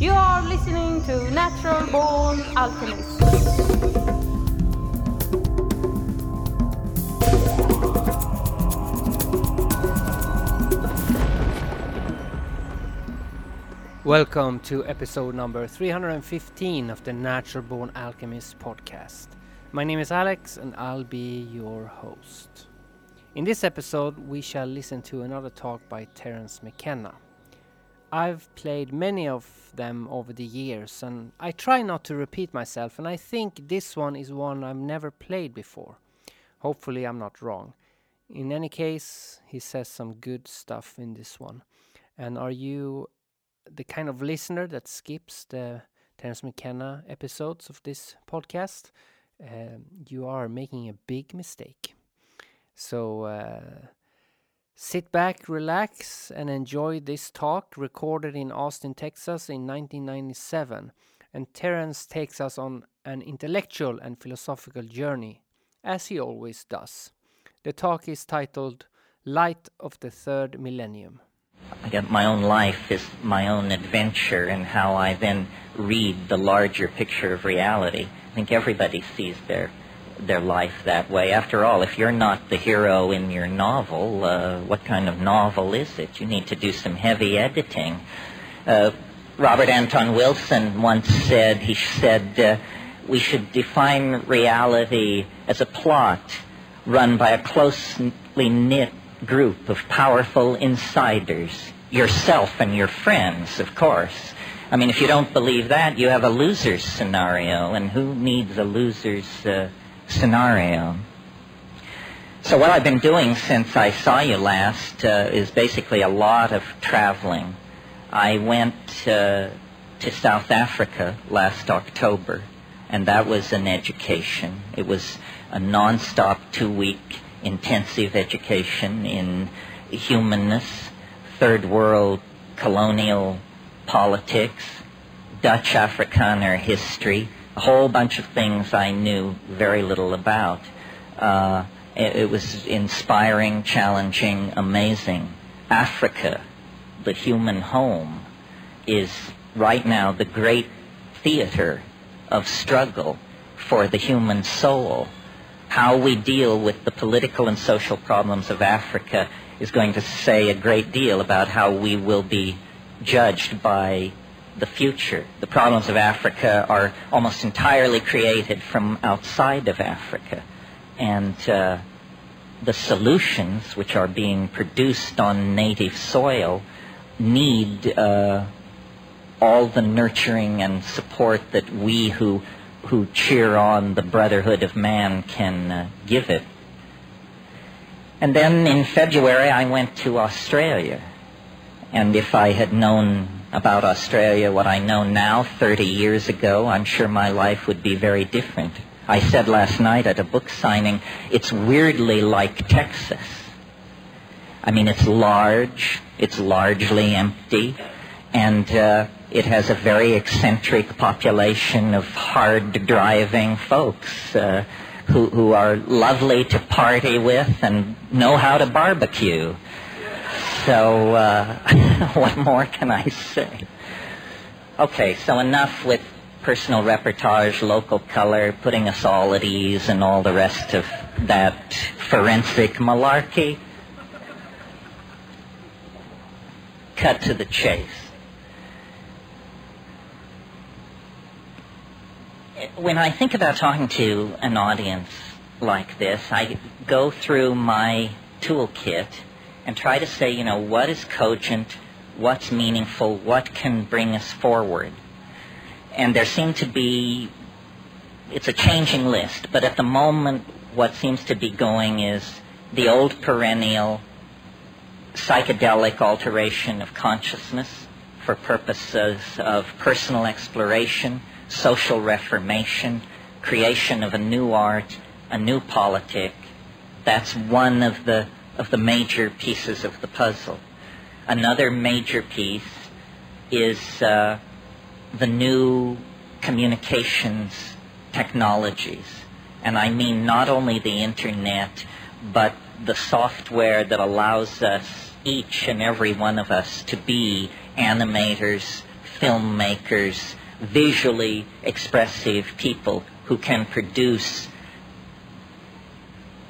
You are listening to Natural Born Alchemist. Welcome to episode number 315 of the Natural Born Alchemist podcast. My name is Alex and I'll be your host. In this episode, we shall listen to another talk by Terence McKenna. I've played many of them over the years and I try not to repeat myself, and I think this one is one I've never played before. Hopefully, I'm not wrong. In any case, he says some good stuff in this one. And are you the kind of listener that skips the Terence McKenna episodes of this podcast? Um, you are making a big mistake. So uh, sit back, relax, and enjoy this talk recorded in Austin, Texas in 1997. And Terence takes us on an intellectual and philosophical journey, as he always does. The talk is titled Light of the Third Millennium. My own life is my own adventure and how I then read the larger picture of reality. I think everybody sees their their life that way. After all, if you're not the hero in your novel, uh, what kind of novel is it? You need to do some heavy editing. Uh, Robert Anton Wilson once said, he said, uh, we should define reality as a plot run by a closely knit group of powerful insiders, yourself and your friends, of course. I mean, if you don't believe that, you have a loser's scenario, and who needs a loser's uh, scenario? So what I've been doing since I saw you last uh, is basically a lot of traveling. I went uh, to South Africa last October, and that was an education. It was a nonstop two-week intensive education in humanness, third world colonial politics, Dutch Afrikaner history, a whole bunch of things I knew very little about. Uh, it, it was inspiring, challenging, amazing. Africa, the human home, is right now the great theater of struggle for the human soul. How we deal with the political and social problems of Africa is going to say a great deal about how we will be judged by the future. The problems of Africa are almost entirely created from outside of Africa. And uh, the solutions which are being produced on native soil need uh, all the nurturing and support that we who, who cheer on the brotherhood of man can uh, give it. And then in February, I went to Australia. And if I had known about Australia what I know now 30 years ago, I'm sure my life would be very different. I said last night at a book signing, it's weirdly like Texas. I mean, it's large, it's largely empty, and uh, it has a very eccentric population of hard driving folks uh, who, who are lovely to party with and know how to barbecue. So, uh, what more can I say? Okay, so enough with personal repertoire, local color, putting us all at ease, and all the rest of that forensic malarkey. Cut to the chase. When I think about talking to an audience like this, I go through my toolkit and try to say, you know, what is cogent, what's meaningful, what can bring us forward. And there seem to be, it's a changing list, but at the moment, what seems to be going is the old perennial psychedelic alteration of consciousness for purposes of personal exploration, social reformation, creation of a new art, a new politic. That's one of the of the major pieces of the puzzle. Another major piece is uh, the new communications technologies. And I mean not only the internet, but the software that allows us, each and every one of us, to be animators, filmmakers, visually expressive people who can produce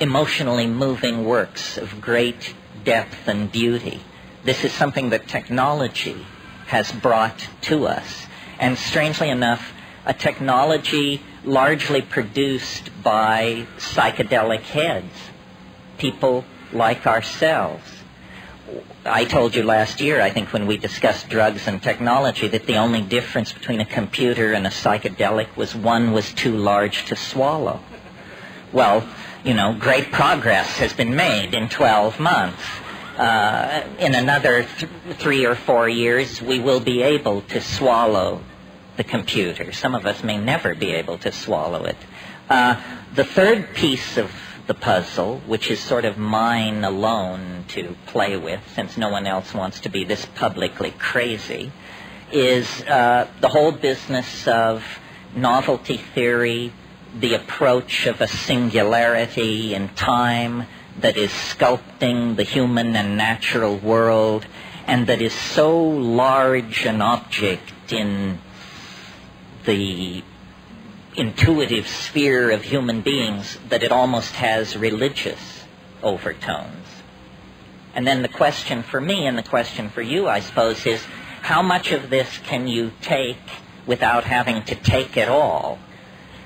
emotionally moving works of great depth and beauty. This is something that technology has brought to us. And strangely enough, a technology largely produced by psychedelic heads, people like ourselves. I told you last year, I think when we discussed drugs and technology, that the only difference between a computer and a psychedelic was one was too large to swallow. Well, you know, great progress has been made in 12 months. Uh, in another th- three or four years, we will be able to swallow the computer. Some of us may never be able to swallow it. Uh, the third piece of the puzzle, which is sort of mine alone to play with, since no one else wants to be this publicly crazy, is uh, the whole business of novelty theory, the approach of a singularity in time that is sculpting the human and natural world and that is so large an object in the intuitive sphere of human beings that it almost has religious overtones. And then the question for me and the question for you, I suppose, is how much of this can you take without having to take it all?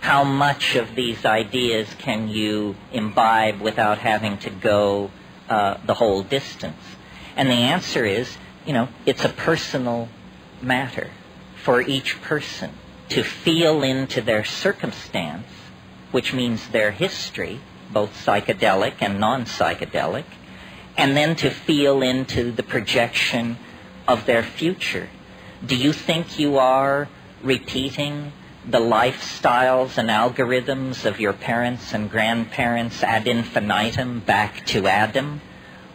How much of these ideas can you imbibe without having to go uh, the whole distance? And the answer is, you know, it's a personal matter for each person to feel into their circumstance, which means their history, both psychedelic and non-psychedelic, and then to feel into the projection of their future. Do you think you are repeating the lifestyles and algorithms of your parents and grandparents ad infinitum back to Adam?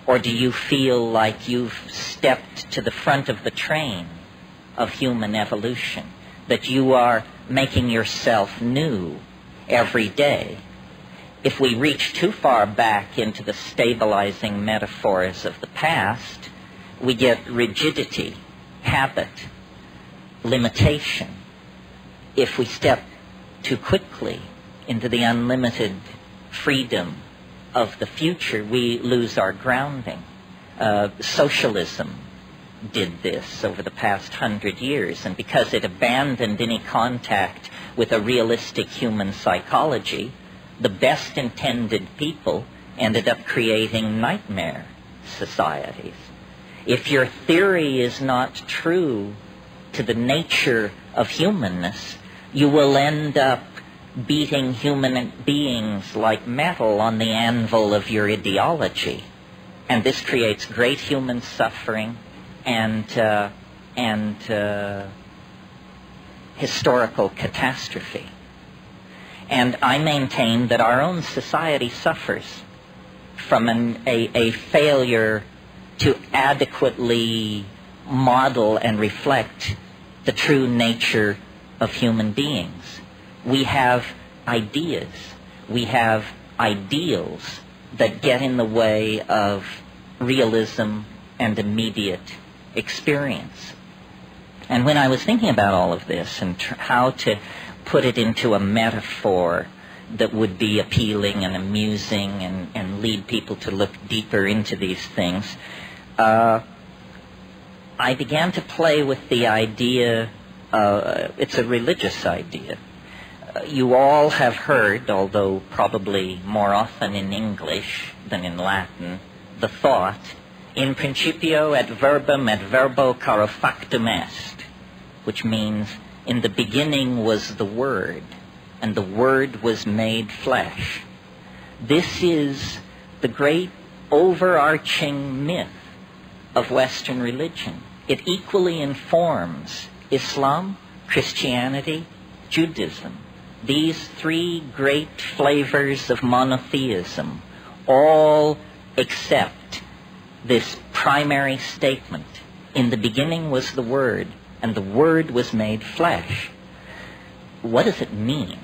Or do you feel like you've stepped to the front of the train of human evolution? That you are making yourself new every day? If we reach too far back into the stabilizing metaphors of the past, we get rigidity, habit, limitation if we step too quickly into the unlimited freedom of the future, we lose our grounding. Uh, socialism did this over the past hundred years, and because it abandoned any contact with a realistic human psychology, the best intended people ended up creating nightmare societies. If your theory is not true to the nature of humanness, you will end up beating human beings like metal on the anvil of your ideology. And this creates great human suffering and, uh, and uh, historical catastrophe. And I maintain that our own society suffers from an, a, a failure to adequately model and reflect the true nature of human beings. We have ideas. We have ideals that get in the way of realism and immediate experience. And when I was thinking about all of this and tr- how to put it into a metaphor that would be appealing and amusing and, and lead people to look deeper into these things, uh, I began to play with the idea uh, it's a religious idea. Uh, you all have heard, although probably more often in English than in Latin, the thought, in principio et verbum et verbo caro factum est, which means, in the beginning was the Word, and the Word was made flesh. This is the great overarching myth of Western religion. It equally informs Islam, Christianity, Judaism. These three great flavors of monotheism all accept this primary statement. In the beginning was the Word, and the Word was made flesh. What does it mean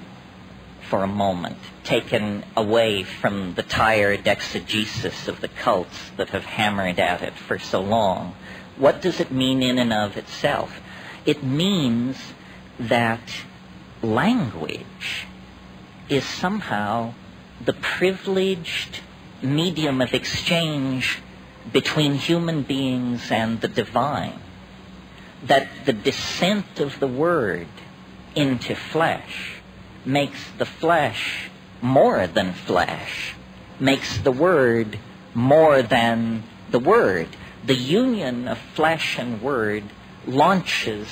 for a moment, taken away from the tired exegesis of the cults that have hammered at it for so long? What does it mean in and of itself? It means that language is somehow the privileged medium of exchange between human beings and the divine. That the descent of the Word into flesh makes the flesh more than flesh, makes the Word more than the Word. The union of flesh and Word launches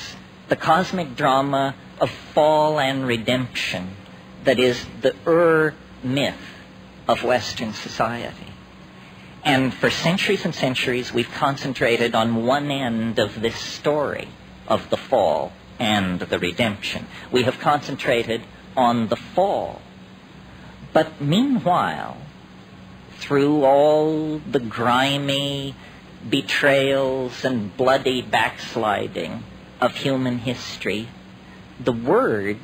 the cosmic drama of fall and redemption that is the Ur myth of Western society. And for centuries and centuries, we've concentrated on one end of this story of the fall and the redemption. We have concentrated on the fall. But meanwhile, through all the grimy betrayals and bloody backsliding of human history, the Word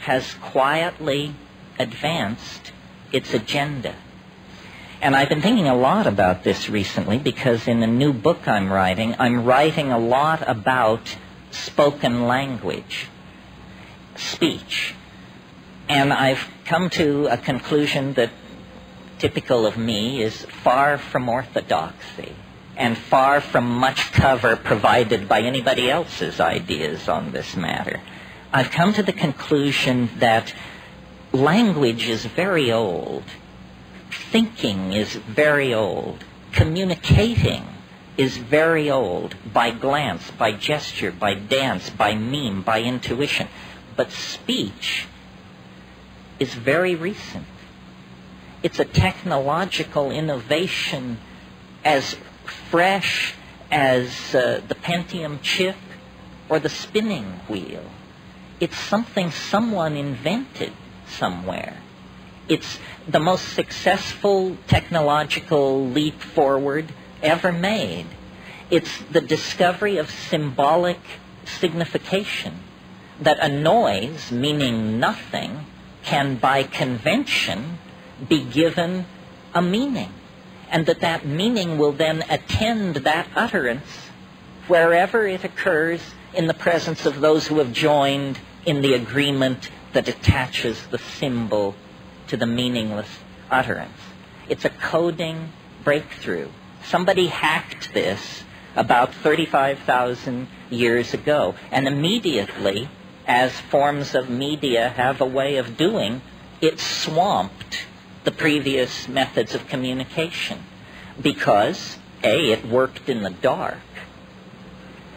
has quietly advanced its agenda. And I've been thinking a lot about this recently because in the new book I'm writing, I'm writing a lot about spoken language, speech. And I've come to a conclusion that, typical of me, is far from orthodoxy and far from much cover provided by anybody else's ideas on this matter. I've come to the conclusion that language is very old. Thinking is very old. Communicating is very old by glance, by gesture, by dance, by meme, by intuition. But speech is very recent. It's a technological innovation as fresh as uh, the Pentium chip or the spinning wheel. It's something someone invented somewhere. It's the most successful technological leap forward ever made. It's the discovery of symbolic signification that a noise, meaning nothing, can by convention be given a meaning. And that that meaning will then attend that utterance wherever it occurs in the presence of those who have joined in the agreement that attaches the symbol to the meaningless utterance. It's a coding breakthrough. Somebody hacked this about 35,000 years ago, and immediately, as forms of media have a way of doing, it swamped the previous methods of communication because, A, it worked in the dark,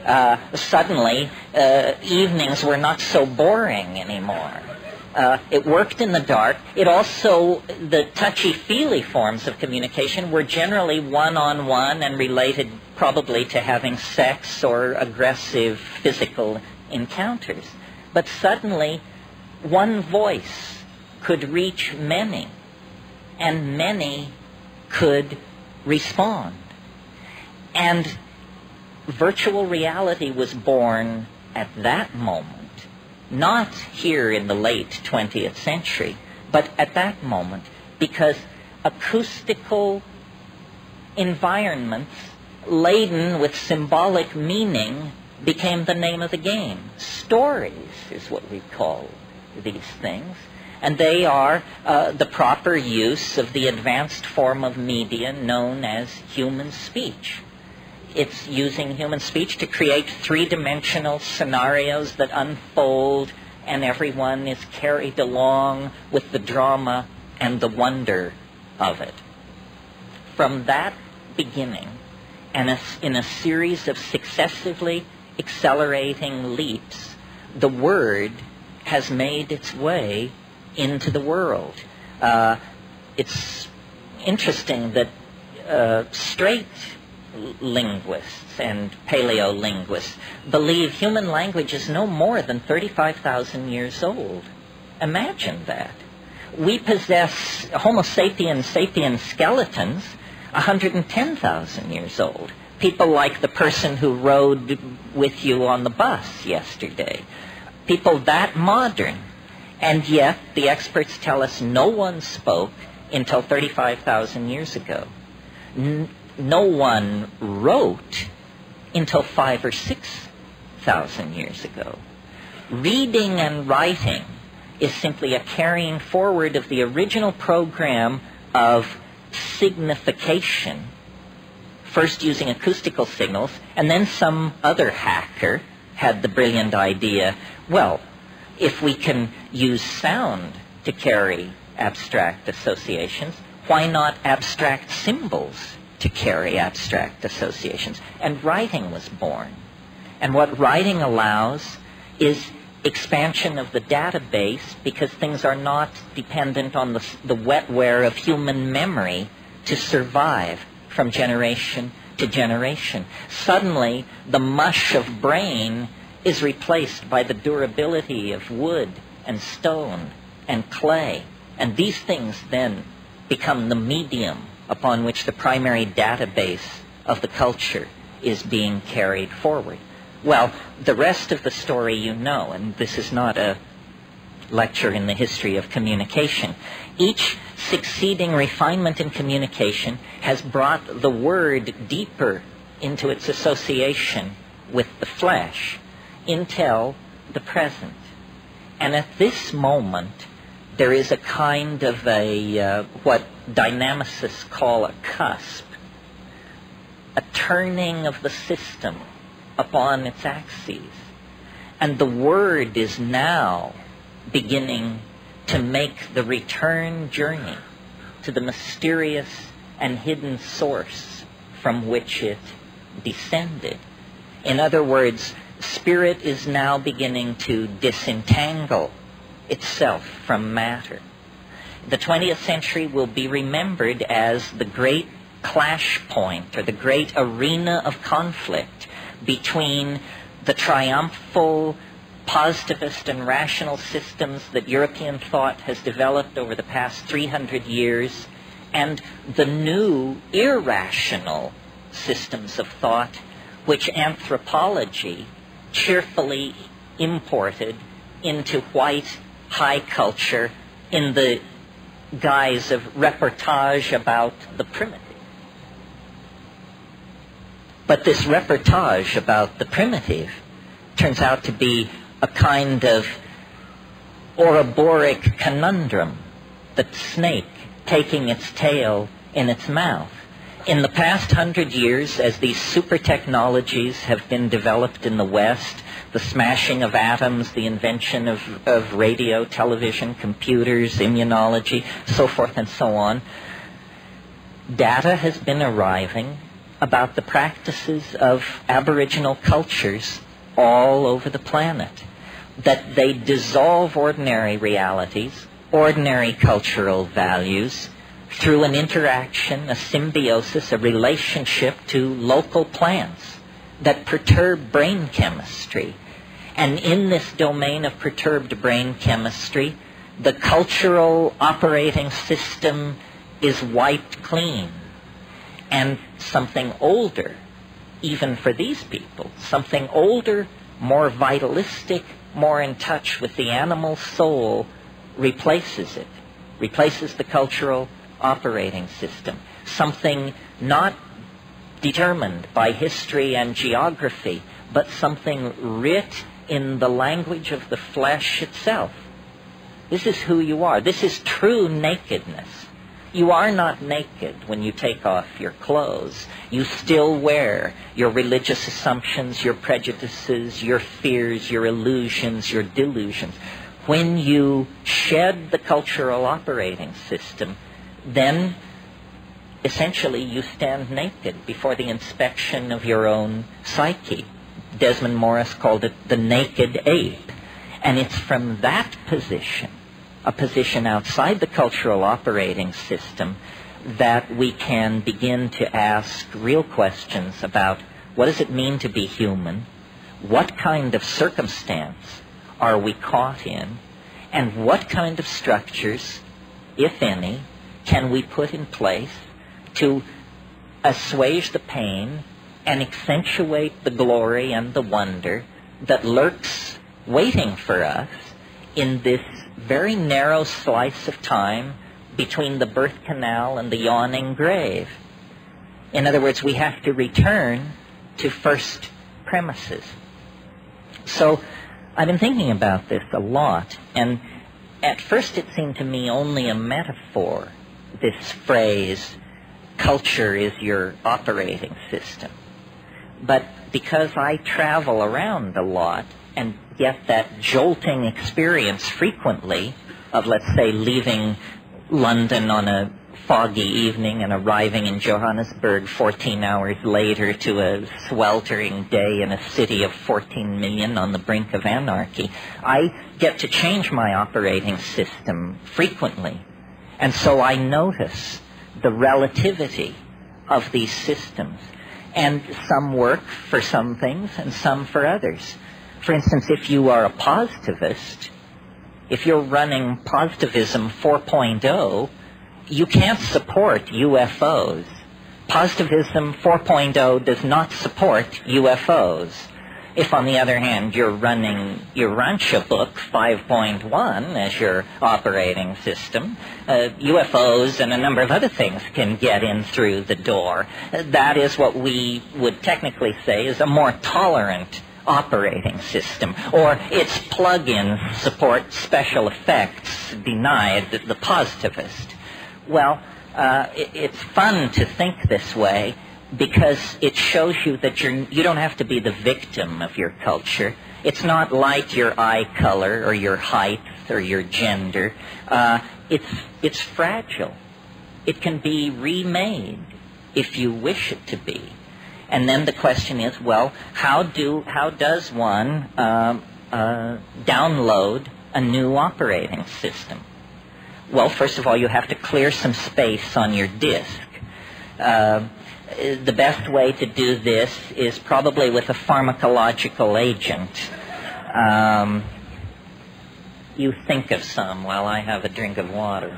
uh, suddenly uh, evenings were not so boring anymore. Uh, it worked in the dark. It also, the touchy-feely forms of communication were generally one-on-one and related probably to having sex or aggressive physical encounters. But suddenly, one voice could reach many, and many could respond. And virtual reality was born at that moment, not here in the late 20th century, but at that moment, because acoustical environments laden with symbolic meaning became the name of the game. Stories is what we call these things. And they are uh, the proper use of the advanced form of media known as human speech it's using human speech to create three-dimensional scenarios that unfold and everyone is carried along with the drama and the wonder of it. From that beginning, and in a series of successively accelerating leaps, the Word has made its way into the world. Uh, it's interesting that uh, straight linguists and paleolinguists believe human language is no more than 35,000 years old. Imagine that. We possess Homo sapiens sapiens skeletons 110,000 years old. People like the person who rode with you on the bus yesterday. People that modern. And yet, the experts tell us no one spoke until 35,000 years ago. N- no one wrote until five or six thousand years ago. Reading and writing is simply a carrying forward of the original program of signification, first using acoustical signals, and then some other hacker had the brilliant idea, well, if we can use sound to carry abstract associations, why not abstract symbols to carry abstract associations? And writing was born. And what writing allows is expansion of the database because things are not dependent on the, the wetware of human memory to survive from generation to generation. Suddenly, the mush of brain is replaced by the durability of wood and stone and clay. And these things then become the medium upon which the primary database of the culture is being carried forward. Well, the rest of the story you know, and this is not a lecture in the history of communication. Each succeeding refinement in communication has brought the word deeper into its association with the flesh until the present. And at this moment, there is a kind of a, uh, what dynamicists call a cusp, a turning of the system upon its axes. And the word is now beginning to make the return journey to the mysterious and hidden source from which it descended. In other words, spirit is now beginning to disentangle itself from matter. The 20th century will be remembered as the great clash point or the great arena of conflict between the triumphal positivist and rational systems that European thought has developed over the past 300 years and the new irrational systems of thought which anthropology cheerfully imported into white high culture in the guise of reportage about the primitive. But this reportage about the primitive turns out to be a kind of Ouroboros conundrum, the snake taking its tail in its mouth. In the past hundred years, as these super technologies have been developed in the West, the smashing of atoms, the invention of, of radio, television, computers, immunology, so forth and so on, data has been arriving about the practices of Aboriginal cultures all over the planet. That they dissolve ordinary realities, ordinary cultural values, through an interaction, a symbiosis, a relationship to local plants that perturb brain chemistry. And in this domain of perturbed brain chemistry, the cultural operating system is wiped clean. And something older, even for these people, something older, more vitalistic, more in touch with the animal soul, replaces it, replaces the cultural operating system. Something not determined by history and geography, but something writ in the language of the flesh itself. This is who you are. This is true nakedness. You are not naked when you take off your clothes. You still wear your religious assumptions, your prejudices, your fears, your illusions, your delusions. When you shed the cultural operating system, then essentially you stand naked before the inspection of your own psyche. Desmond Morris called it the naked ape. And it's from that position, a position outside the cultural operating system, that we can begin to ask real questions about what does it mean to be human? What kind of circumstance are we caught in? And what kind of structures, if any, can we put in place to assuage the pain and accentuate the glory and the wonder that lurks waiting for us in this very narrow slice of time between the birth canal and the yawning grave. In other words, we have to return to first premises. So I've been thinking about this a lot, and at first it seemed to me only a metaphor, this phrase, culture is your operating system. But because I travel around a lot and get that jolting experience frequently of, let's say, leaving London on a foggy evening and arriving in Johannesburg 14 hours later to a sweltering day in a city of 14 million on the brink of anarchy, I get to change my operating system frequently. And so I notice the relativity of these systems. And some work for some things and some for others. For instance, if you are a positivist, if you're running positivism 4.0, you can't support UFOs. Positivism 4.0 does not support UFOs. If, on the other hand, you're running Urantia Book 5.1 as your operating system, uh, UFOs and a number of other things can get in through the door. That is what we would technically say is a more tolerant operating system, or its plug-ins support special effects denied the positivist. Well, uh, it, it's fun to think this way because it shows you that you're, you don't have to be the victim of your culture. It's not like your eye color or your height or your gender. Uh, it's, it's fragile. It can be remade if you wish it to be. And then the question is, well, how do how does one uh, uh, download a new operating system? Well, first of all, you have to clear some space on your disk. Uh, the best way to do this is probably with a pharmacological agent. Um, you think of some while I have a drink of water.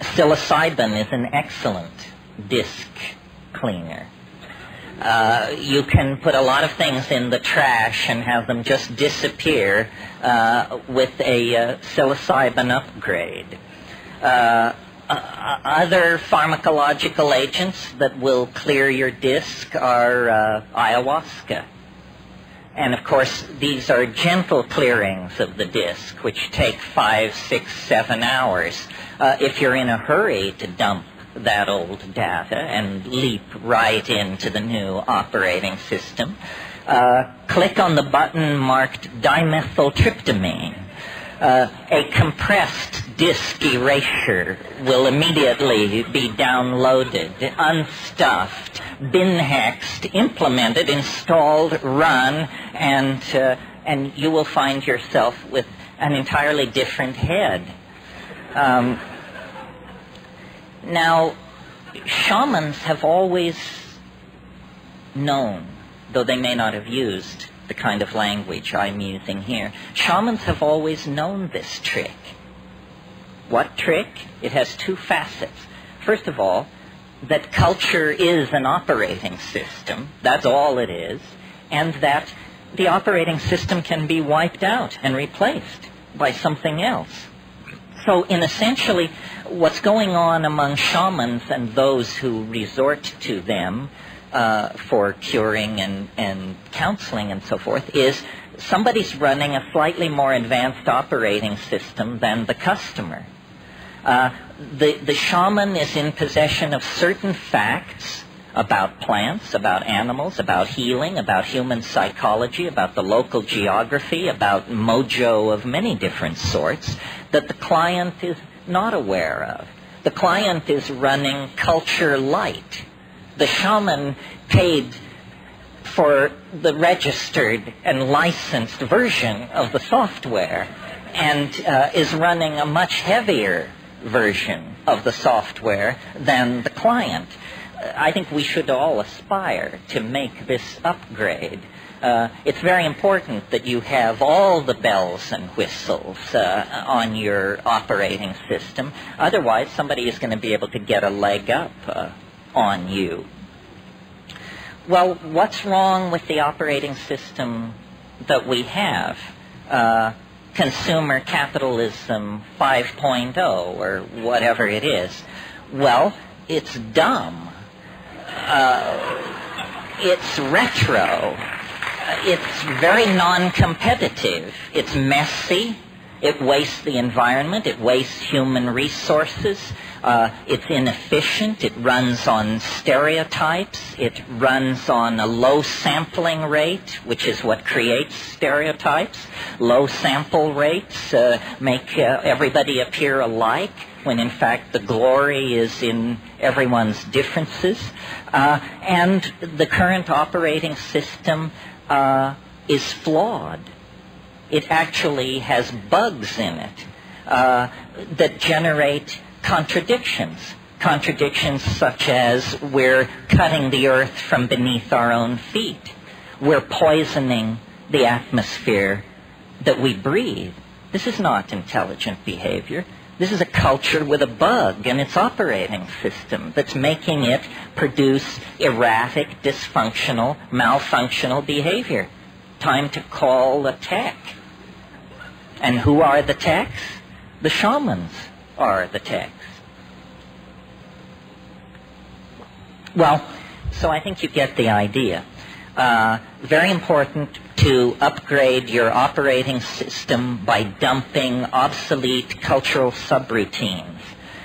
Psilocybin is an excellent disk cleaner. Uh, you can put a lot of things in the trash and have them just disappear uh, with a uh, psilocybin upgrade. Uh, uh, other pharmacological agents that will clear your disc are ayahuasca. And of course, these are gentle clearings of the disc, which take five, six, seven hours. if you're in a hurry to dump that old data and leap right into the new operating system, uh, click on the button marked dimethyltryptamine. Uh, a compressed disk erasure will immediately be downloaded, unstuffed, bin hexed, implemented, installed, run, and, uh, and you will find yourself with an entirely different head. Um, now, shamans have always known, though they may not have used the kind of language I'm using here, shamans have always known this trick. What trick? It has two facets. First of all, that culture is an operating system. That's all it is. And that the operating system can be wiped out and replaced by something else. So, in essentially, what's going on among shamans and those who resort to them uh, for curing and, and counseling and so forth is somebody's running a slightly more advanced operating system than the customer. Uh, the, the shaman is in possession of certain facts about plants, about animals, about healing, about human psychology, about the local geography, about mojo of many different sorts that the client is not aware of. The client is running culture light. The shaman paid for the registered and licensed version of the software and uh, is running a much heavier version of the software than the client. I think we should all aspire to make this upgrade. Uh, it's very important that you have all the bells and whistles uh, on your operating system. Otherwise, somebody is going to be able to get a leg up uh, on you. Well, what's wrong with the operating system that we have? Uh, consumer capitalism 5.0 or whatever it is. Well, it's dumb uh, it's retro. It's very non-competitive. It's messy. It wastes the environment. It wastes human resources. Uh, it's inefficient. It runs on stereotypes. It runs on a low sampling rate, which is what creates stereotypes. Low sample rates uh, make uh, everybody appear alike, when in fact the glory is in everyone's differences. Uh, and the current operating system uh, is flawed. It actually has bugs in it uh, that generate contradictions. Contradictions such as we're cutting the earth from beneath our own feet. We're poisoning the atmosphere that we breathe. This is not intelligent behavior. This is a culture with a bug in its operating system that's making it produce erratic, dysfunctional, malfunctional behavior. Time to call the tech. And who are the techs? The shamans are the techs. Well, so I think you get the idea. Uh, very important to upgrade your operating system by dumping obsolete cultural subroutines.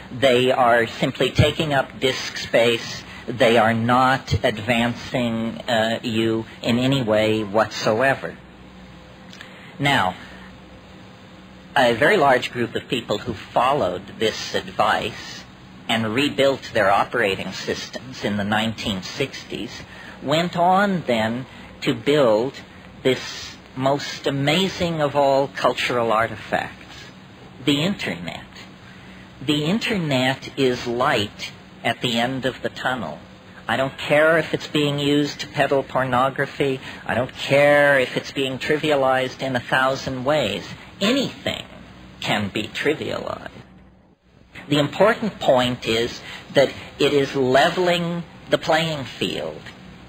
They are simply taking up disk space. They are not advancing uh, you in any way whatsoever. Now, a very large group of people who followed this advice and rebuilt their operating systems in the 1960s went on then to build this most amazing of all cultural artifacts, the Internet. The Internet is light at the end of the tunnel. I don't care if it's being used to peddle pornography. I don't care if it's being trivialized in a thousand ways. Anything can be trivialized. The important point is that it is leveling the playing field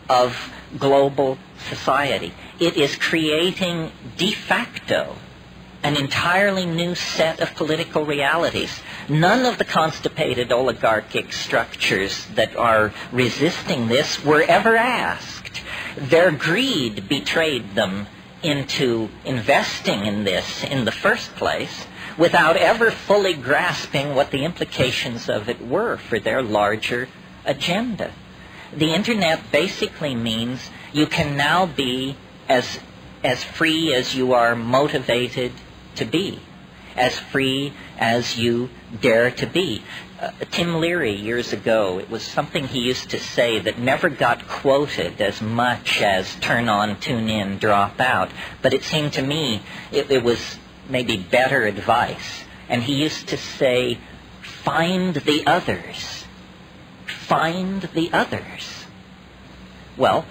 of global society. It is creating de facto an entirely new set of political realities. None of the constipated oligarchic structures that are resisting this were ever asked. Their greed betrayed them into investing in this in the first place without ever fully grasping what the implications of it were for their larger agenda. The internet basically means you can now be as, as free as you are motivated to be, as free as you dare to be. Uh, Tim Leary years ago, it was something he used to say that never got quoted as much as turn on, tune in, drop out. But it seemed to me it, it was maybe better advice. And he used to say, find the others find the others. Well,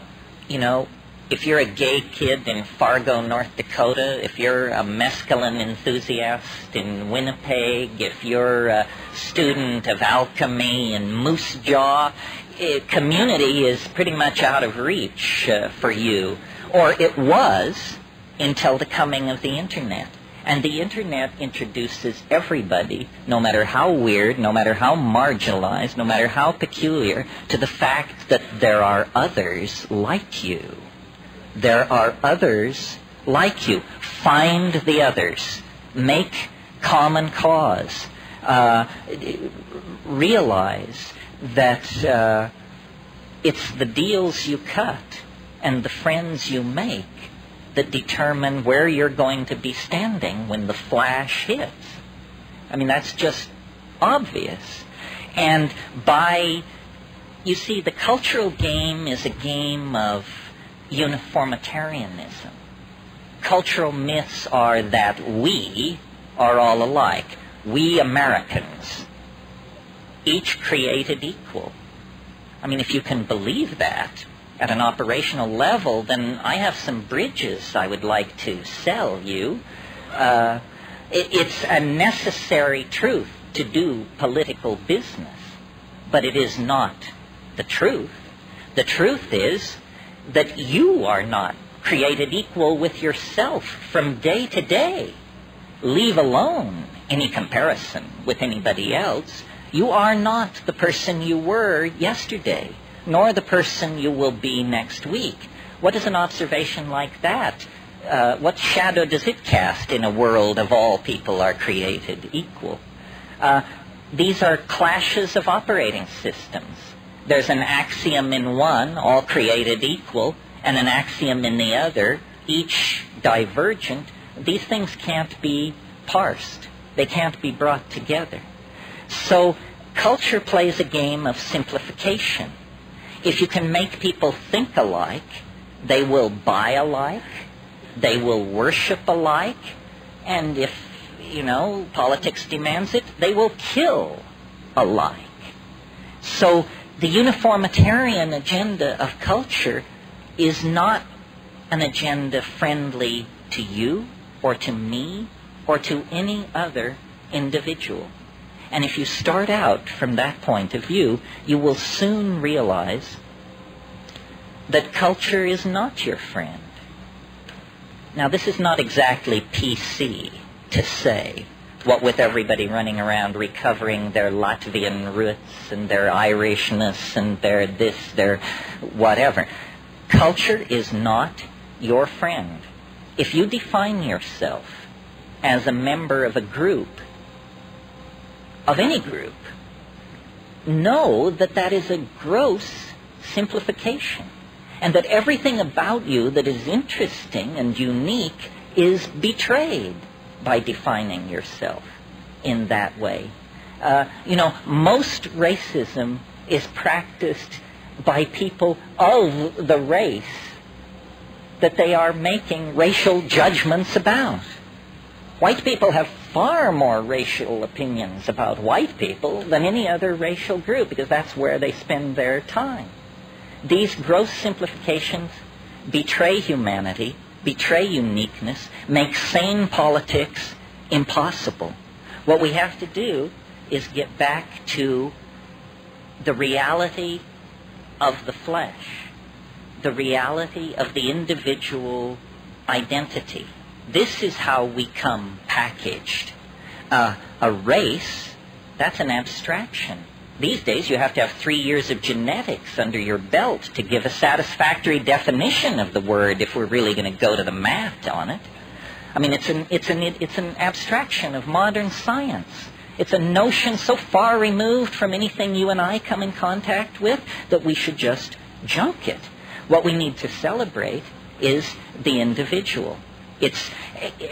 you know, if you're a gay kid in Fargo, North Dakota, if you're a mescaline enthusiast in Winnipeg, if you're a student of alchemy in Moose Jaw, it, community is pretty much out of reach uh, for you. Or it was until the coming of the Internet. And the internet introduces everybody, no matter how weird, no matter how marginalized, no matter how peculiar, to the fact that there are others like you. There are others like you. Find the others. Make common cause. Uh, realize that uh, it's the deals you cut and the friends you make that determine where you're going to be standing when the flash hits. I mean, that's just obvious. And by, you see, the cultural game is a game of uniformitarianism. Cultural myths are that we are all alike. We Americans, each created equal. I mean, if you can believe that, at an operational level, then I have some bridges I would like to sell you. Uh, it, it's a necessary truth to do political business, but it is not the truth. The truth is that you are not created equal with yourself from day to day. Leave alone any comparison with anybody else. You are not the person you were yesterday nor the person you will be next week. What is an observation like that? Uh, what shadow does it cast in a world of all people are created equal? Uh, these are clashes of operating systems. There's an axiom in one, all created equal, and an axiom in the other, each divergent. These things can't be parsed. They can't be brought together. So culture plays a game of simplification. If you can make people think alike, they will buy alike, they will worship alike, and if, you know, politics demands it, they will kill alike. So the uniformitarian agenda of culture is not an agenda friendly to you or to me or to any other individual. And if you start out from that point of view, you will soon realize that culture is not your friend. Now, this is not exactly PC to say, what with everybody running around recovering their Latvian roots and their Irishness and their this, their whatever. Culture is not your friend. If you define yourself as a member of a group, of any group, know that that is a gross simplification and that everything about you that is interesting and unique is betrayed by defining yourself in that way. Uh, you know, most racism is practiced by people of the race that they are making racial judgments about. White people have far more racial opinions about white people than any other racial group because that's where they spend their time. These gross simplifications betray humanity, betray uniqueness, make sane politics impossible. What we have to do is get back to the reality of the flesh, the reality of the individual identity. This is how we come packaged. Uh, a race, that's an abstraction. These days, you have to have three years of genetics under your belt to give a satisfactory definition of the word if we're really going to go to the math on it. I mean, it's an, it's, an, it's an abstraction of modern science. It's a notion so far removed from anything you and I come in contact with that we should just junk it. What we need to celebrate is the individual. It's,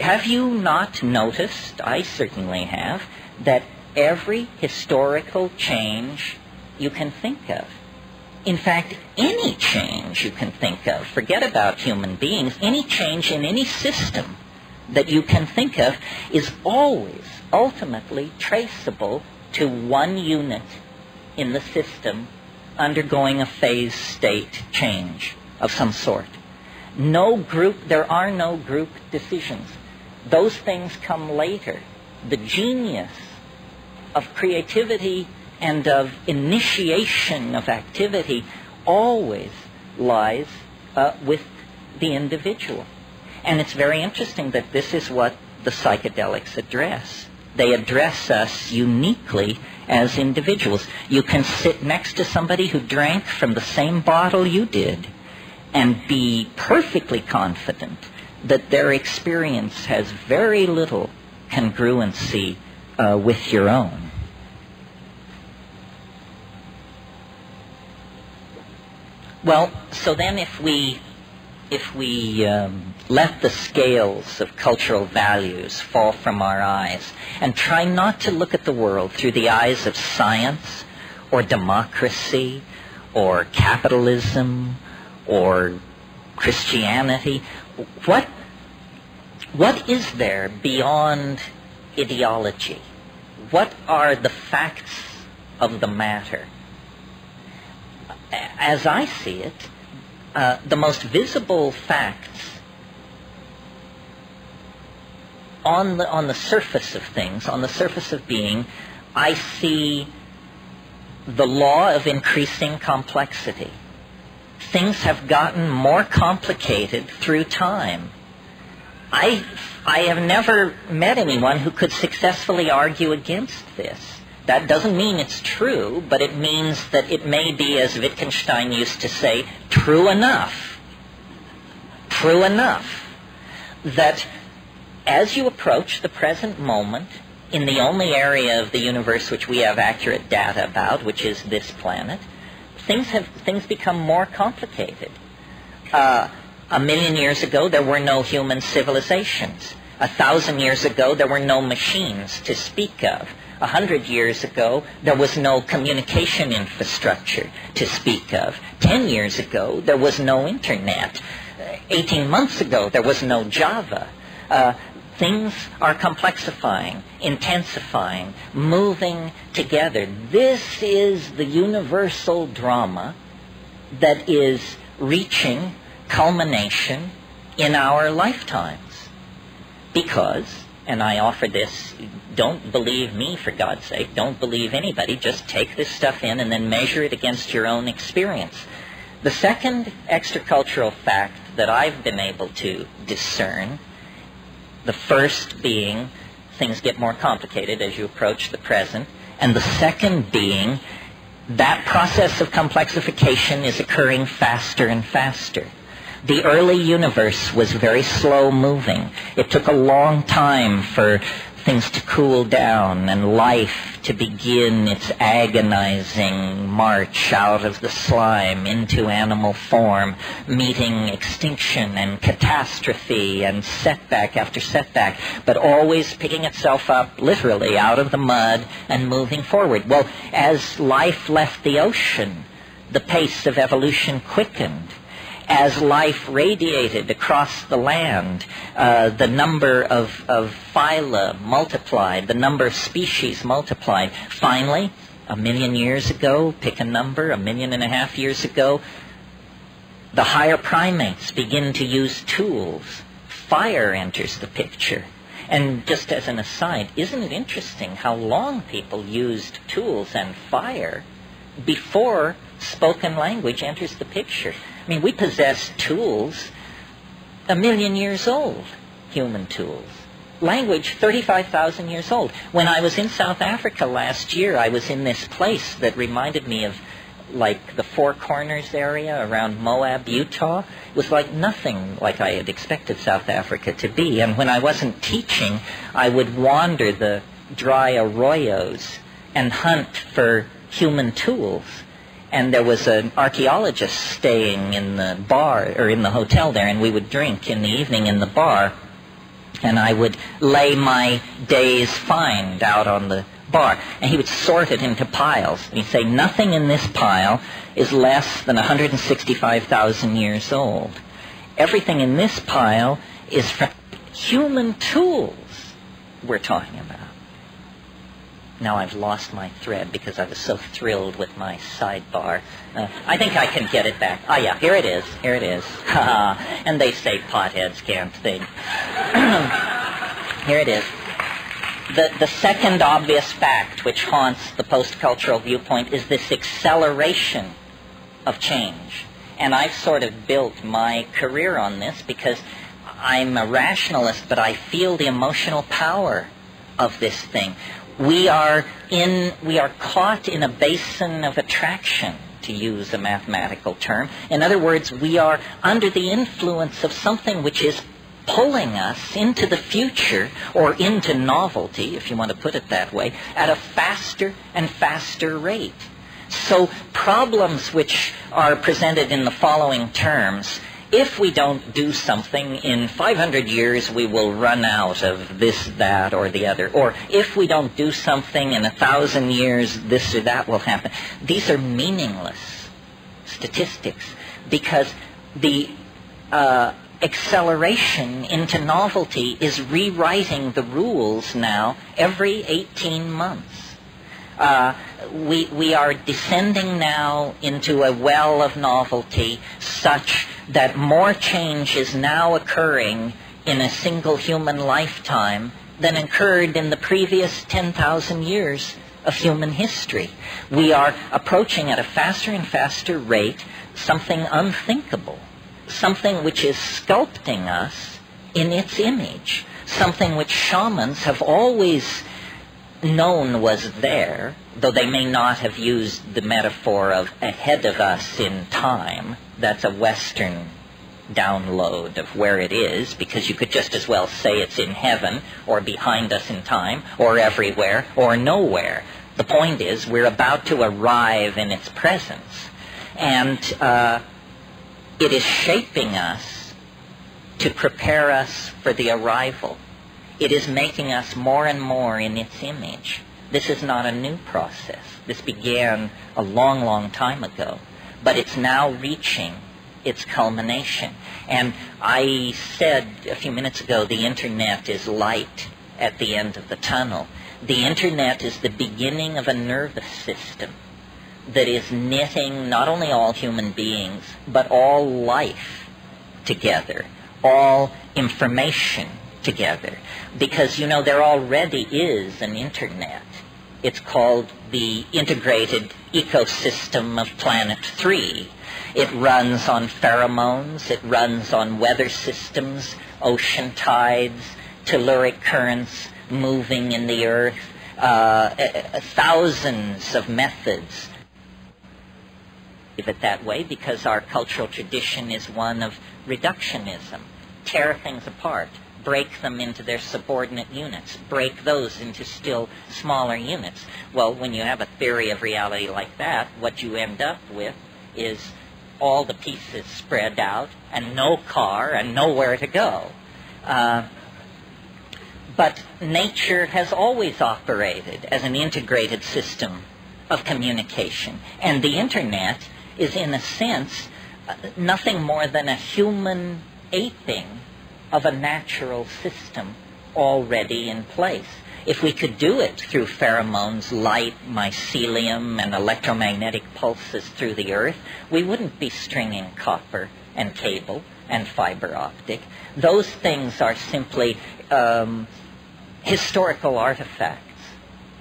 have you not noticed, I certainly have, that every historical change you can think of. In fact, any change you can think of, forget about human beings, any change in any system that you can think of is always ultimately traceable to one unit in the system undergoing a phase state change of some sort. No group, there are no group decisions. Those things come later. The genius of creativity and of initiation of activity always lies uh, with the individual. And it's very interesting that this is what the psychedelics address. They address us uniquely as individuals. You can sit next to somebody who drank from the same bottle you did and be perfectly confident that their experience has very little congruency uh, with your own. Well, so then if we if we um, let the scales of cultural values fall from our eyes and try not to look at the world through the eyes of science or democracy or capitalism or Christianity, what what is there beyond ideology? What are the facts of the matter? As I see it, uh, the most visible facts on the, on the surface of things, on the surface of being, I see the law of increasing complexity. Things have gotten more complicated through time. I, I have never met anyone who could successfully argue against this. That doesn't mean it's true, but it means that it may be, as Wittgenstein used to say, true enough. True enough that as you approach the present moment, in the only area of the universe which we have accurate data about, which is this planet, things have things become more complicated. Uh, a million years ago, there were no human civilizations. A thousand years ago, there were no machines to speak of. A hundred years ago, there was no communication infrastructure to speak of. Ten years ago, there was no internet. Eighteen months ago, there was no Java. Uh, things are complexifying, intensifying, moving together. This is the universal drama that is reaching culmination in our lifetimes. Because, and I offer this, don't believe me for God's sake, don't believe anybody, just take this stuff in and then measure it against your own experience. The second extracultural fact that I've been able to discern, the first being things get more complicated as you approach the present, and the second being that process of complexification is occurring faster and faster. The early universe was very slow moving. It took a long time for things to cool down and life to begin its agonizing march out of the slime into animal form, meeting extinction and catastrophe and setback after setback, but always picking itself up literally out of the mud and moving forward. Well, as life left the ocean, the pace of evolution quickened as life radiated across the land, uh, the number of, of phyla multiplied, the number of species multiplied. Finally, a million years ago, pick a number, a million and a half years ago, the higher primates begin to use tools. Fire enters the picture. And just as an aside, isn't it interesting how long people used tools and fire before spoken language enters the picture? I mean, we possess tools a million years old, human tools. Language, 35,000 years old. When I was in South Africa last year, I was in this place that reminded me of like the Four Corners area around Moab, Utah. It was like nothing like I had expected South Africa to be. And when I wasn't teaching, I would wander the dry arroyos and hunt for human tools and there was an archaeologist staying in the bar or in the hotel there, and we would drink in the evening in the bar, and I would lay my day's find out on the bar, and he would sort it into piles. And he'd say, nothing in this pile is less than 165,000 years old. Everything in this pile is from human tools we're talking about. Now I've lost my thread because I was so thrilled with my sidebar. Uh, I think I can get it back. Ah, yeah, here it is. Here it is. and they say potheads can't think. here it is. The, the second obvious fact which haunts the post-cultural viewpoint is this acceleration of change. And I've sort of built my career on this because I'm a rationalist, but I feel the emotional power of this thing we are in we are caught in a basin of attraction to use a mathematical term. In other words we are under the influence of something which is pulling us into the future or into novelty if you want to put it that way at a faster and faster rate. So problems which are presented in the following terms if we don't do something in 500 years, we will run out of this, that, or the other. Or if we don't do something in a thousand years, this or that will happen. These are meaningless statistics because the uh, acceleration into novelty is rewriting the rules now every 18 months. Uh, we, we are descending now into a well of novelty such that more change is now occurring in a single human lifetime than occurred in the previous 10,000 years of human history. We are approaching at a faster and faster rate something unthinkable, something which is sculpting us in its image, something which shamans have always known was there, though they may not have used the metaphor of ahead of us in time. That's a Western download of where it is, because you could just as well say it's in heaven, or behind us in time, or everywhere, or nowhere. The point is, we're about to arrive in its presence. And uh, it is shaping us to prepare us for the arrival. It is making us more and more in its image. This is not a new process. This began a long, long time ago. But it's now reaching its culmination. And I said a few minutes ago the internet is light at the end of the tunnel. The internet is the beginning of a nervous system that is knitting not only all human beings, but all life together, all information together. Because, you know, there already is an internet. It's called the Integrated Ecosystem of Planet 3. It runs on pheromones, it runs on weather systems, ocean tides, telluric currents moving in the earth, uh, thousands of methods if it that way because our cultural tradition is one of reductionism. Tear things apart, break them into their subordinate units, break those into still smaller units. Well, when you have a theory of reality like that, what you end up with is all the pieces spread out and no car and nowhere to go. Uh, but nature has always operated as an integrated system of communication. And the internet is, in a sense, uh, nothing more than a human aping of a natural system already in place. If we could do it through pheromones, light, mycelium, and electromagnetic pulses through the earth, we wouldn't be stringing copper and cable and fiber optic. Those things are simply um, historical artifacts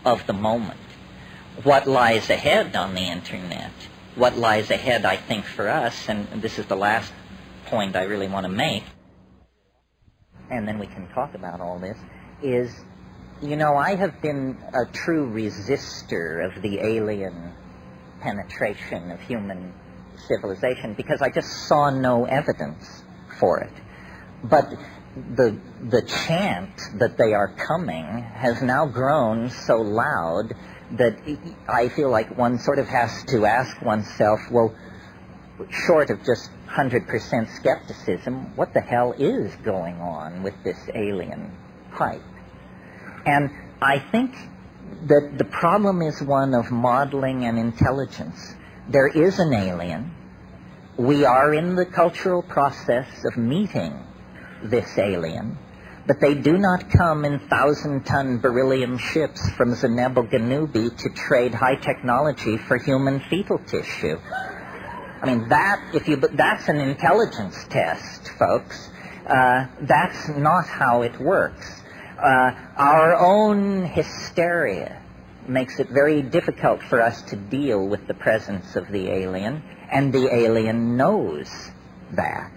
of the moment. What lies ahead on the internet what lies ahead, I think, for us, and this is the last point I really want to make, and then we can talk about all this, is, you know, I have been a true resistor of the alien penetration of human civilization because I just saw no evidence for it. But the the chant that they are coming has now grown so loud that I feel like one sort of has to ask oneself, well, short of just 100% skepticism, what the hell is going on with this alien hype? And I think that the problem is one of modeling and intelligence. There is an alien. We are in the cultural process of meeting this alien but they do not come in thousand-ton beryllium ships from Zeneb Ganubi to trade high technology for human fetal tissue. I mean, that, if you, that's an intelligence test, folks. Uh, that's not how it works. Uh, our own hysteria makes it very difficult for us to deal with the presence of the alien, and the alien knows that.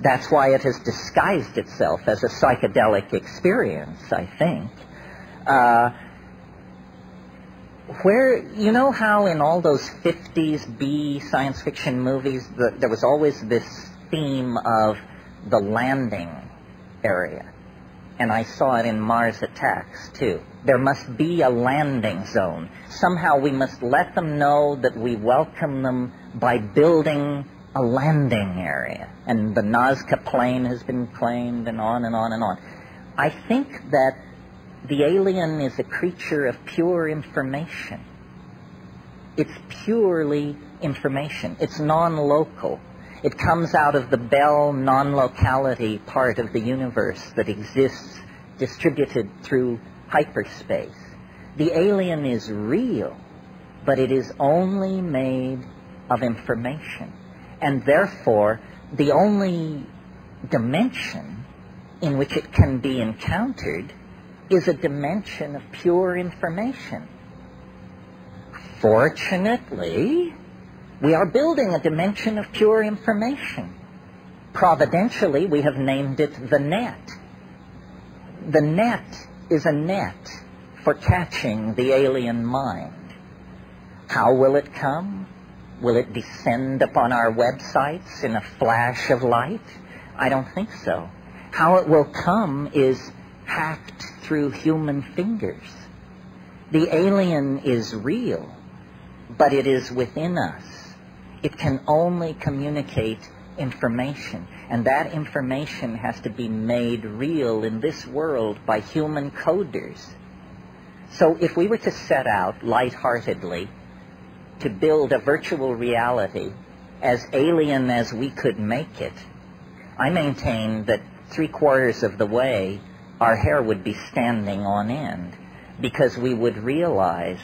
That's why it has disguised itself as a psychedelic experience, I think. Uh, where, you know how in all those 50s B science fiction movies, the, there was always this theme of the landing area. And I saw it in Mars Attacks, too. There must be a landing zone. Somehow we must let them know that we welcome them by building a landing area. And the Nazca plain has been claimed and on and on and on. I think that the alien is a creature of pure information. It's purely information. It's non-local. It comes out of the Bell non-locality part of the universe that exists distributed through hyperspace. The alien is real, but it is only made of information and therefore the only dimension in which it can be encountered is a dimension of pure information. Fortunately, we are building a dimension of pure information. Providentially, we have named it the net. The net is a net for catching the alien mind. How will it come? Will it descend upon our websites in a flash of light? I don't think so. How it will come is hacked through human fingers. The alien is real, but it is within us. It can only communicate information, and that information has to be made real in this world by human coders. So if we were to set out lightheartedly to build a virtual reality as alien as we could make it, I maintain that three quarters of the way our hair would be standing on end because we would realize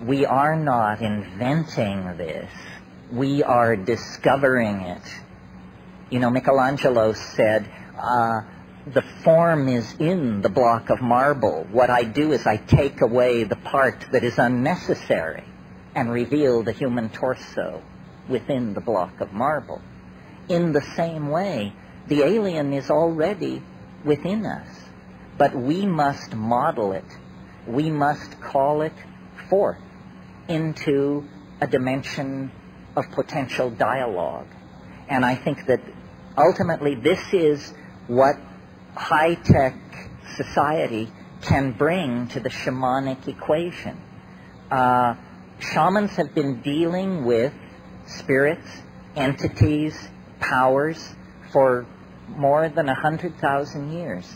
we are not inventing this. We are discovering it. You know, Michelangelo said, uh, the form is in the block of marble. What I do is I take away the part that is unnecessary and reveal the human torso within the block of marble. In the same way, the alien is already within us, but we must model it. We must call it forth into a dimension of potential dialogue. And I think that ultimately this is what high-tech society can bring to the shamanic equation. Uh, shamans have been dealing with spirits, entities, powers for more than a hundred thousand years,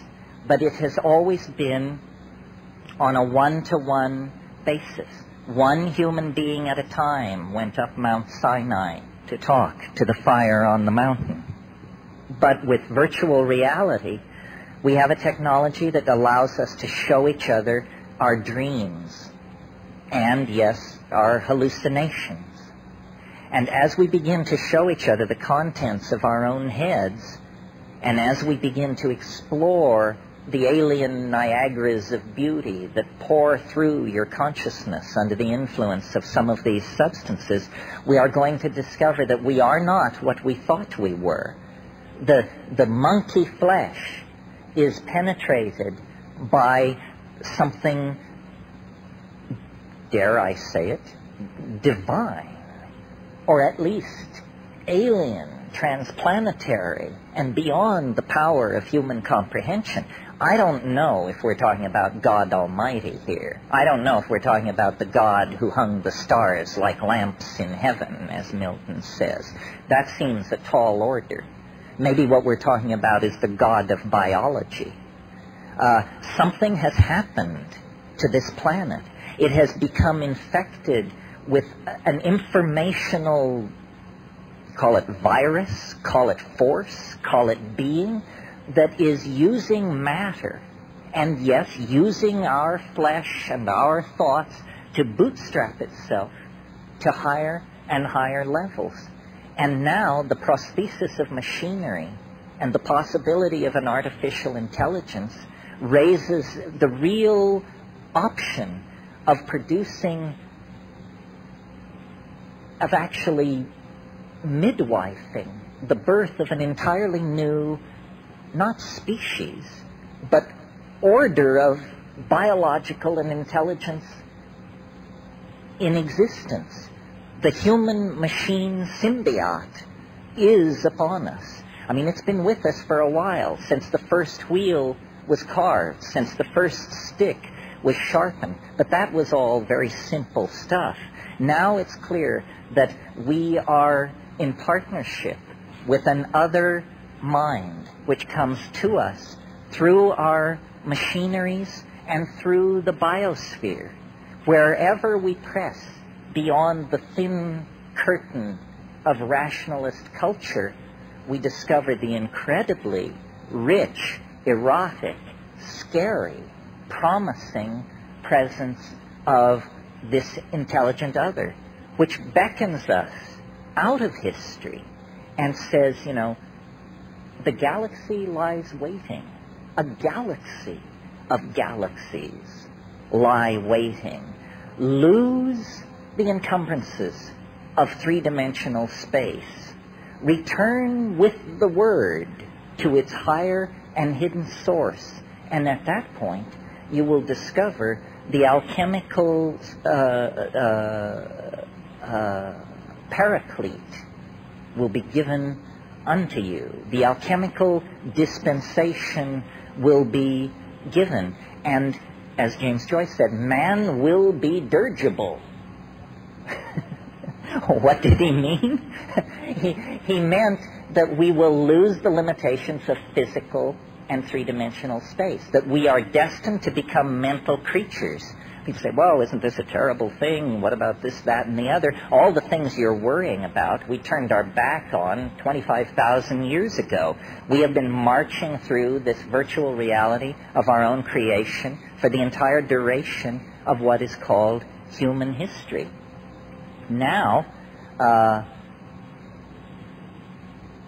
but it has always been on a one-to-one basis. One human being at a time went up Mount Sinai to talk to the fire on the mountain. But with virtual reality, we have a technology that allows us to show each other our dreams and, yes, our hallucinations. And as we begin to show each other the contents of our own heads, and as we begin to explore the alien Niagaras of beauty that pour through your consciousness under the influence of some of these substances, we are going to discover that we are not what we thought we were. The, the monkey flesh is penetrated by something, dare I say it, divine, or at least alien, transplanetary, and beyond the power of human comprehension. I don't know if we're talking about God Almighty here. I don't know if we're talking about the God who hung the stars like lamps in heaven, as Milton says. That seems a tall order. Maybe what we're talking about is the God of biology. Uh, something has happened to this planet. It has become infected with an informational, call it virus, call it force, call it being, that is using matter and yes, using our flesh and our thoughts to bootstrap itself to higher and higher levels. And now the prosthesis of machinery and the possibility of an artificial intelligence raises the real option of producing, of actually midwifing the birth of an entirely new not species, but order of biological and intelligence in existence. The human-machine symbiote is upon us. I mean, it's been with us for a while, since the first wheel was carved, since the first stick was sharpened. But that was all very simple stuff. Now it's clear that we are in partnership with an other mind which comes to us through our machineries and through the biosphere. Wherever we press beyond the thin curtain of rationalist culture, we discover the incredibly rich, erotic, scary, promising presence of this intelligent other, which beckons us out of history and says, you know, the galaxy lies waiting. A galaxy of galaxies lie waiting. Lose the encumbrances of three-dimensional space. Return with the word to its higher and hidden source. And at that point, you will discover the alchemical uh, uh, uh, paraclete will be given unto you. The alchemical dispensation will be given. And as James Joyce said, man will be dirigible. what did he mean? he, he meant that we will lose the limitations of physical and three-dimensional space, that we are destined to become mental creatures. People say, well, isn't this a terrible thing? What about this, that, and the other? All the things you're worrying about, we turned our back on 25,000 years ago. We have been marching through this virtual reality of our own creation for the entire duration of what is called human history. Now, uh,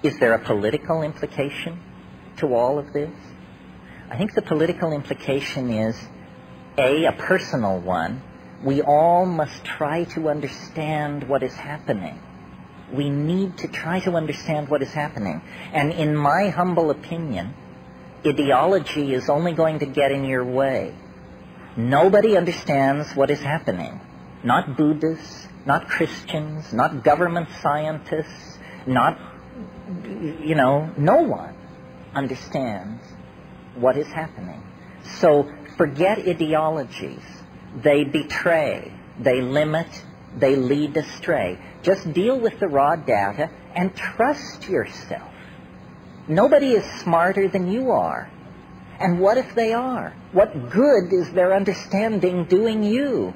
is there a political implication to all of this? I think the political implication is A, a personal one. We all must try to understand what is happening. We need to try to understand what is happening. And in my humble opinion, ideology is only going to get in your way. Nobody understands what is happening. Not Buddhists, not Christians, not government scientists, not, you know, no one understands what is happening. So forget ideologies. They betray, they limit, they lead astray. Just deal with the raw data and trust yourself. Nobody is smarter than you are. And what if they are? What good is their understanding doing you?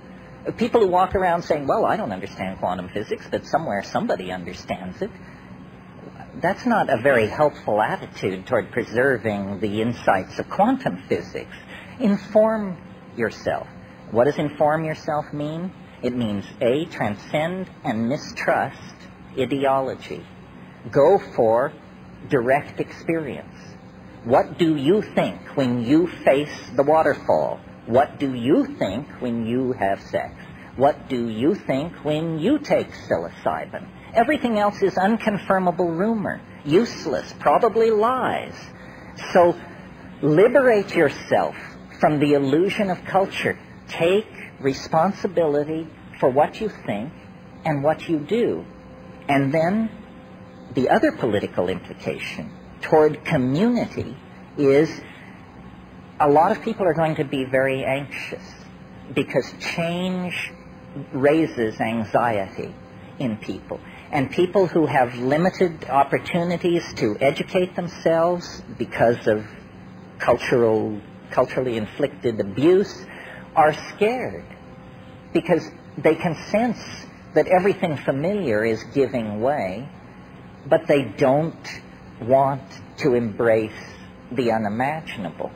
People who walk around saying, well, I don't understand quantum physics, but somewhere somebody understands it that's not a very helpful attitude toward preserving the insights of quantum physics. Inform yourself. What does inform yourself mean? It means A, transcend and mistrust ideology. Go for direct experience. What do you think when you face the waterfall? What do you think when you have sex? What do you think when you take psilocybin? Everything else is unconfirmable rumor, useless, probably lies. So liberate yourself from the illusion of culture. Take responsibility for what you think and what you do. And then the other political implication toward community is a lot of people are going to be very anxious because change raises anxiety in people. And people who have limited opportunities to educate themselves because of cultural, culturally inflicted abuse are scared because they can sense that everything familiar is giving way, but they don't want to embrace the unimaginable.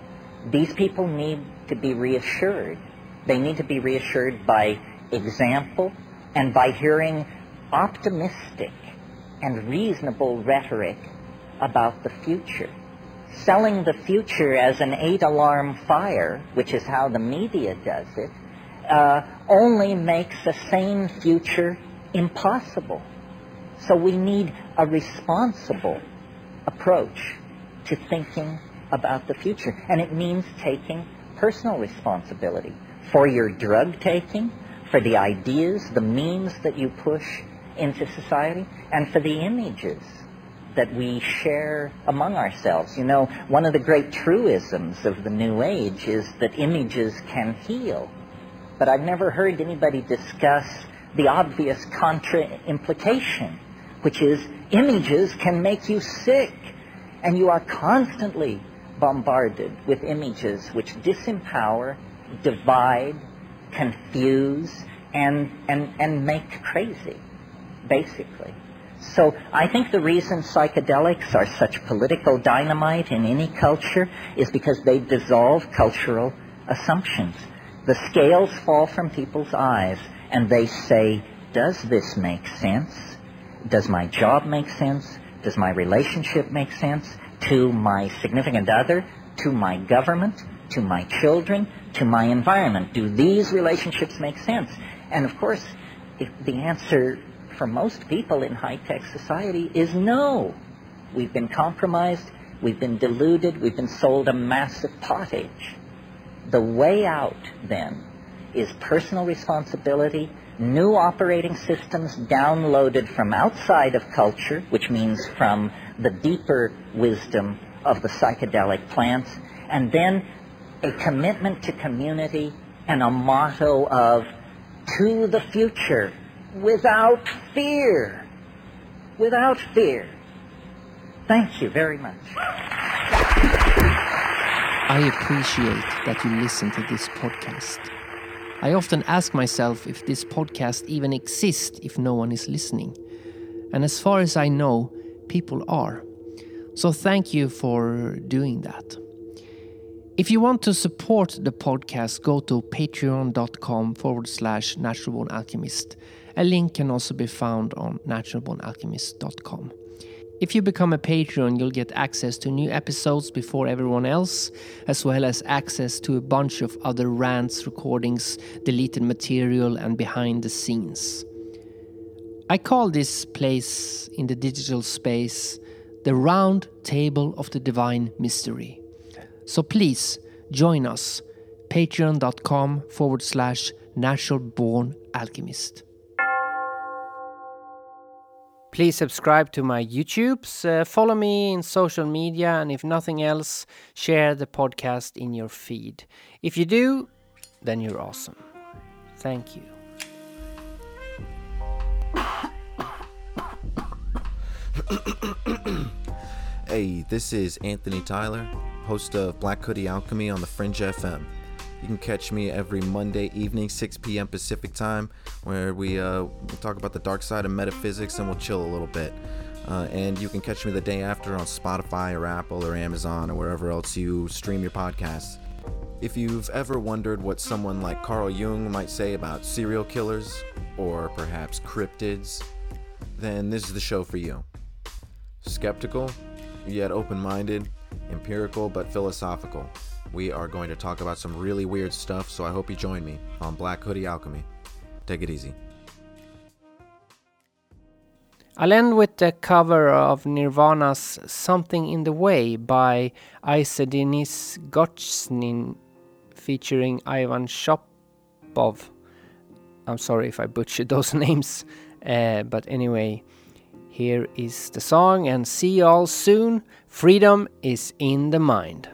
These people need to be reassured. They need to be reassured by example and by hearing optimistic and reasonable rhetoric about the future. Selling the future as an eight alarm fire, which is how the media does it, uh, only makes a sane future impossible. So we need a responsible approach to thinking about the future. And it means taking personal responsibility for your drug taking, for the ideas, the means that you push into society and for the images that we share among ourselves. You know, one of the great truisms of the New Age is that images can heal. But I've never heard anybody discuss the obvious contra-implication, which is images can make you sick. And you are constantly bombarded with images which disempower, divide, confuse, and, and, and make crazy basically. So I think the reason psychedelics are such political dynamite in any culture is because they dissolve cultural assumptions. The scales fall from people's eyes and they say, does this make sense? Does my job make sense? Does my relationship make sense to my significant other, to my government, to my children, to my environment? Do these relationships make sense? And of course, the answer for most people in high-tech society is no. We've been compromised, we've been deluded, we've been sold a massive pottage. The way out, then, is personal responsibility, new operating systems downloaded from outside of culture, which means from the deeper wisdom of the psychedelic plants, and then a commitment to community and a motto of to the future without fear. Without fear. Thank you very much. I appreciate that you listen to this podcast. I often ask myself if this podcast even exists if no one is listening. And as far as I know, people are. So thank you for doing that. If you want to support the podcast, go to patreon.com forward slash naturalborn alchemist. A link can also be found on naturalbornalchemist.com. If you become a Patreon, you'll get access to new episodes before everyone else, as well as access to a bunch of other rants, recordings, deleted material, and behind the scenes. I call this place in the digital space the Round Table of the Divine Mystery. So please join us, patreon.com forward slash naturalborn alchemist. Please subscribe to my YouTubes, uh, follow me in social media, and if nothing else, share the podcast in your feed. If you do, then you're awesome. Thank you. Hey, this is Anthony Tyler, host of Black Hoodie Alchemy on the Fringe FM. You can catch me every Monday evening, 6 p.m. Pacific time, where we uh, talk about the dark side of metaphysics and we'll chill a little bit. Uh, and you can catch me the day after on Spotify or Apple or Amazon or wherever else you stream your podcasts. If you've ever wondered what someone like Carl Jung might say about serial killers or perhaps cryptids, then this is the show for you. Skeptical, yet open minded, empirical but philosophical. We are going to talk about some really weird stuff, so I hope you join me on Black Hoodie Alchemy. Take it easy. I'll end with the cover of Nirvana's Something in the Way by Isa Denis Gochnin featuring Ivan Shopov. I'm sorry if I butchered those names, uh, but anyway, here is the song and see you all soon. Freedom is in the mind.